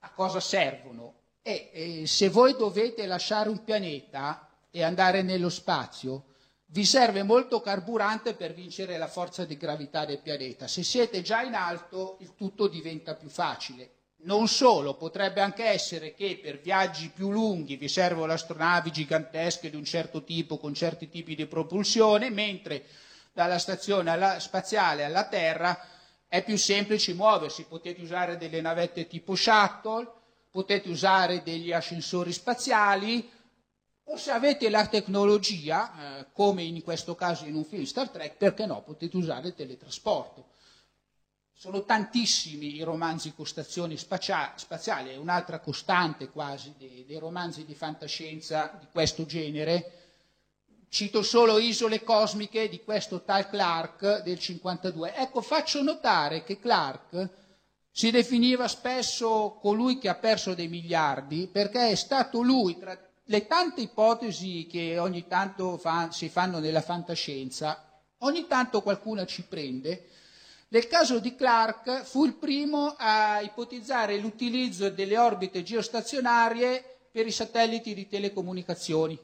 A cosa servono? E eh, se voi dovete lasciare un pianeta e andare nello spazio, vi serve molto carburante per vincere la forza di gravità del pianeta. Se siete già in alto, il tutto diventa più facile. Non solo, potrebbe anche essere che per viaggi più lunghi vi servono astronavi gigantesche di un certo tipo con certi tipi di propulsione, mentre dalla stazione alla, spaziale alla Terra è più semplice muoversi. Potete usare delle navette tipo shuttle, potete usare degli ascensori spaziali, o se avete la tecnologia, eh, come in questo caso in un film Star Trek, perché no, potete usare il teletrasporto. Sono tantissimi i romanzi con stazioni spazia- spaziali, è un'altra costante quasi dei, dei romanzi di fantascienza di questo genere. Cito solo Isole cosmiche di questo tal Clark del 52. Ecco, faccio notare che Clark si definiva spesso colui che ha perso dei miliardi perché è stato lui, tra le tante ipotesi che ogni tanto fa, si fanno nella fantascienza, ogni tanto qualcuna ci prende. Nel caso di Clark fu il primo a ipotizzare l'utilizzo delle orbite geostazionarie per i satelliti di telecomunicazioni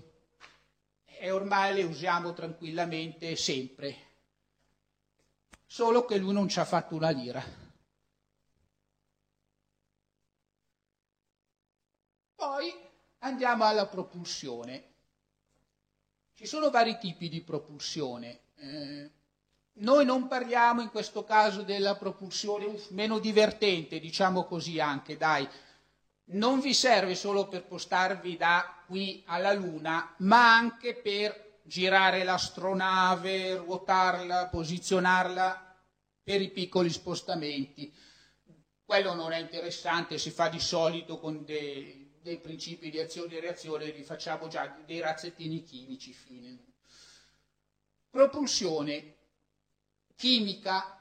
e ormai le usiamo tranquillamente sempre, solo che lui non ci ha fatto una lira. Poi Andiamo alla propulsione. Ci sono vari tipi di propulsione. Eh, noi non parliamo in questo caso della propulsione meno divertente, diciamo così anche, dai. Non vi serve solo per postarvi da qui alla Luna, ma anche per girare l'astronave, ruotarla, posizionarla per i piccoli spostamenti. Quello non è interessante, si fa di solito con dei dei principi di azione e reazione li facciamo già dei razzettini chimici fine. Propulsione chimica,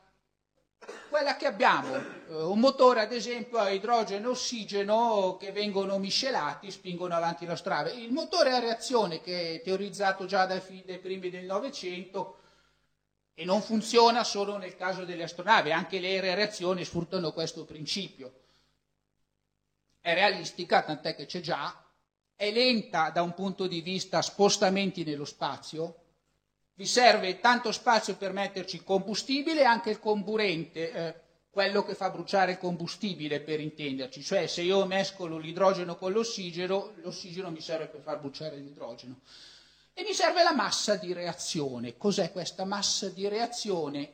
quella che abbiamo, eh, un motore ad esempio a idrogeno e ossigeno che vengono miscelati, spingono avanti la strada. Il motore a reazione che è teorizzato già dai, dai primi del Novecento e non funziona solo nel caso delle astronavi, anche le aeree a reazione sfruttano questo principio è realistica, tant'è che c'è già, è lenta da un punto di vista spostamenti nello spazio, vi serve tanto spazio per metterci combustibile e anche il comburente, eh, quello che fa bruciare il combustibile per intenderci, cioè se io mescolo l'idrogeno con l'ossigeno, l'ossigeno mi serve per far bruciare l'idrogeno. E mi serve la massa di reazione. Cos'è questa massa di reazione?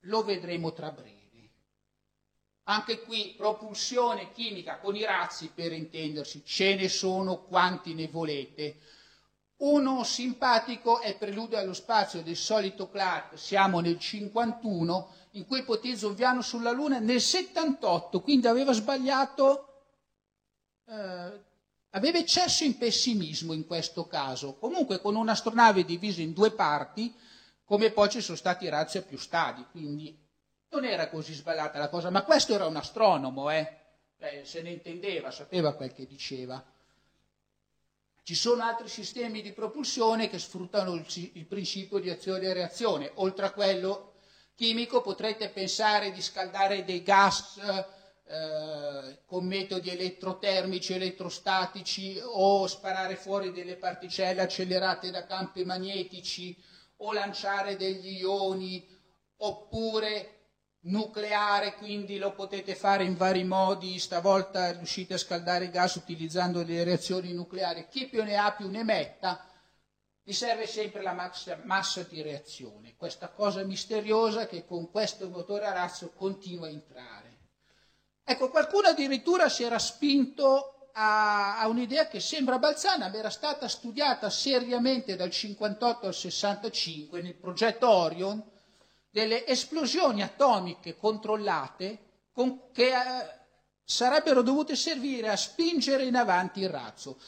Lo vedremo tra breve. Anche qui propulsione chimica con i razzi per intendersi, ce ne sono quanti ne volete. Uno simpatico è Preludio allo spazio del solito Clark, siamo nel 51, in cui ipotizza un piano sulla Luna nel 78, quindi aveva sbagliato, eh, aveva eccesso in pessimismo in questo caso. Comunque con un'astronave divisa in due parti, come poi ci sono stati razzi a più stadi, quindi non era così sbagliata la cosa, ma questo era un astronomo, eh? Beh, se ne intendeva, sapeva quel che diceva. Ci sono altri sistemi di propulsione che sfruttano il, il principio di azione e reazione. Oltre a quello chimico potrete pensare di scaldare dei gas eh, con metodi elettrotermici, elettrostatici o sparare fuori delle particelle accelerate da campi magnetici o lanciare degli ioni oppure nucleare, quindi lo potete fare in vari modi, stavolta riuscite a scaldare il gas utilizzando delle reazioni nucleari, chi più ne ha più ne metta, vi serve sempre la massa, massa di reazione, questa cosa misteriosa che con questo motore a razzo continua a entrare. Ecco, qualcuno addirittura si era spinto a, a un'idea che sembra balzana, ma era stata studiata seriamente dal 58 al 65 nel progetto Orion, delle esplosioni atomiche controllate con, che eh, sarebbero dovute servire a spingere in avanti il razzo.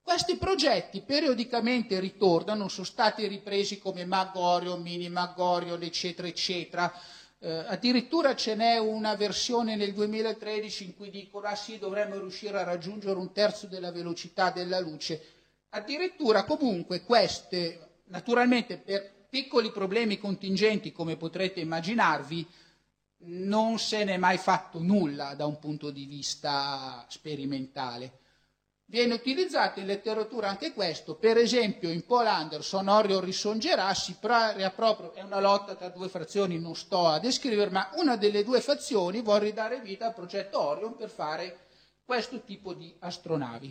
Questi progetti periodicamente ritornano, sono stati ripresi come Magorion, Mini Magorion, eccetera, eccetera. Eh, addirittura ce n'è una versione nel 2013 in cui dicono ah sì, dovremmo riuscire a raggiungere un terzo della velocità della luce. Addirittura comunque queste, naturalmente per piccoli problemi contingenti come potrete immaginarvi, non se n'è mai fatto nulla da un punto di vista sperimentale. Viene utilizzato in letteratura anche questo, per esempio in Paul Anderson, Orion risongerà, proprio, è una lotta tra due frazioni, non sto a descrivere, ma una delle due fazioni vuole ridare vita al progetto Orion per fare questo tipo di astronavi.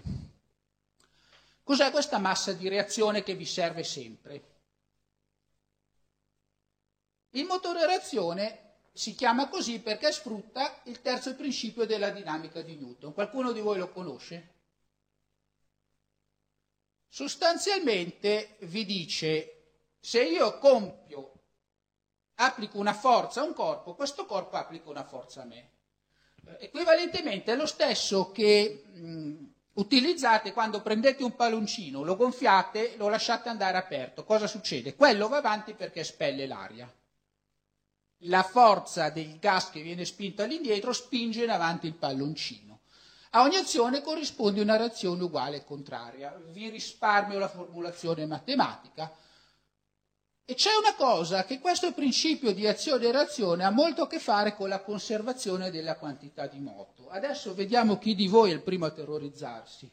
Cos'è questa massa di reazione che vi serve sempre? Il motore a reazione si chiama così perché sfrutta il terzo principio della dinamica di Newton. Qualcuno di voi lo conosce? Sostanzialmente vi dice se io compio, applico una forza a un corpo, questo corpo applica una forza a me. Equivalentemente è lo stesso che mh, utilizzate quando prendete un palloncino, lo gonfiate, lo lasciate andare aperto. Cosa succede? Quello va avanti perché espelle l'aria. La forza del gas che viene spinto all'indietro spinge in avanti il palloncino. A ogni azione corrisponde una reazione uguale e contraria. Vi risparmio la formulazione matematica. E c'è una cosa che questo principio di azione e reazione ha molto a che fare con la conservazione della quantità di moto. Adesso vediamo chi di voi è il primo a terrorizzarsi.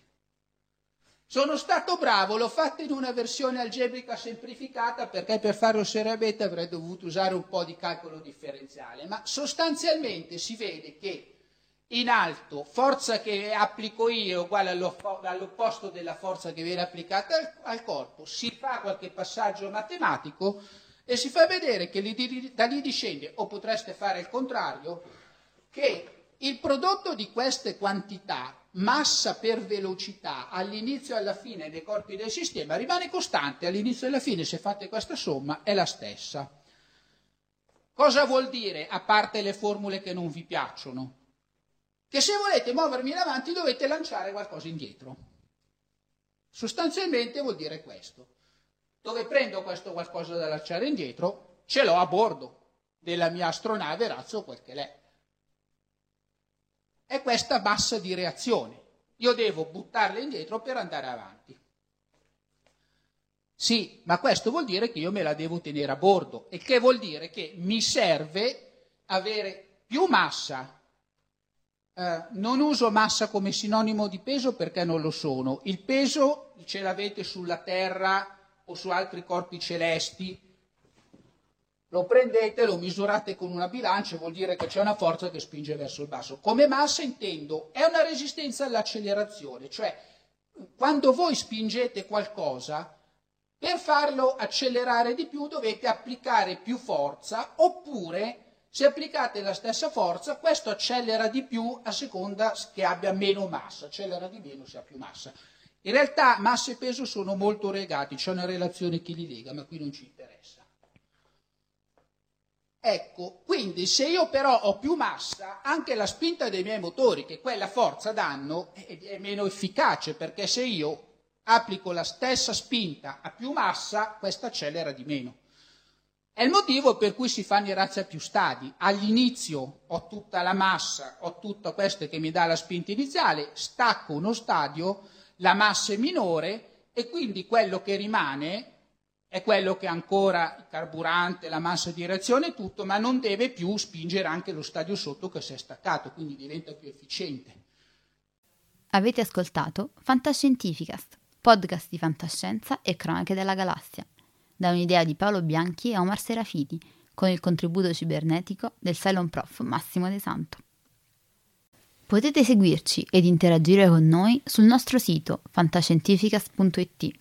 Sono stato bravo, l'ho fatto in una versione algebrica semplificata perché per farlo seriamente avrei dovuto usare un po' di calcolo differenziale, ma sostanzialmente si vede che in alto, forza che applico io è uguale all'opposto della forza che viene applicata al, al, corpo, si fa qualche passaggio matematico e si fa vedere che lì, da lì discende, o potreste fare il contrario, che il prodotto di queste quantità, massa per velocità, all'inizio e alla fine dei corpi del sistema rimane costante, all'inizio e alla fine se fate questa somma è la stessa. Cosa vuol dire, a parte le formule che non vi piacciono? che se volete muovermi in avanti dovete lanciare qualcosa indietro. Sostanzialmente vuol dire questo. Dove prendo questo qualcosa da lanciare indietro, ce l'ho a bordo della mia astronave razzo quel che l'è. È questa massa di reazione. Io devo buttarla indietro per andare avanti. Sì, ma questo vuol dire che io me la devo tenere a bordo, e che vuol dire che mi serve avere più massa eh, non uso massa come sinonimo di peso perché non lo sono. Il peso ce l'avete sulla Terra o su altri corpi celesti. Lo prendete, lo misurate con una bilancia, vuol dire che c'è una forza che spinge verso il basso. Come massa intendo, è una resistenza all'accelerazione, cioè quando voi spingete qualcosa, per farlo accelerare di più dovete applicare più forza oppure se applicate la stessa forza, questo accelera di più a seconda che abbia meno massa, accelera di meno se ha più massa. In realtà massa e peso sono molto legati, c'è una relazione che li lega, ma qui non ci interessa. Ecco, quindi se io però ho più massa, anche la spinta dei miei motori, che quella forza danno, è meno efficace, perché se io applico la stessa spinta a più massa, questa accelera di meno. È il motivo per cui si fanno i razzi a più stadi. All'inizio ho tutta la massa, ho tutto questo che mi dà la spinta iniziale, stacco uno stadio, la massa è minore e quindi quello che rimane è quello che ancora il carburante, la massa di reazione e tutto, ma non deve più spingere anche lo stadio sotto che si è staccato, quindi diventa più efficiente. Avete ascoltato Fantascientificast, podcast di fantascienza e cronache della galassia, da un'idea di Paolo Bianchi e Omar Serafiti, con il contributo cibernetico del Cylon Prof Massimo De Santo. Potete seguirci ed interagire con noi sul nostro sito fantascientificast.it,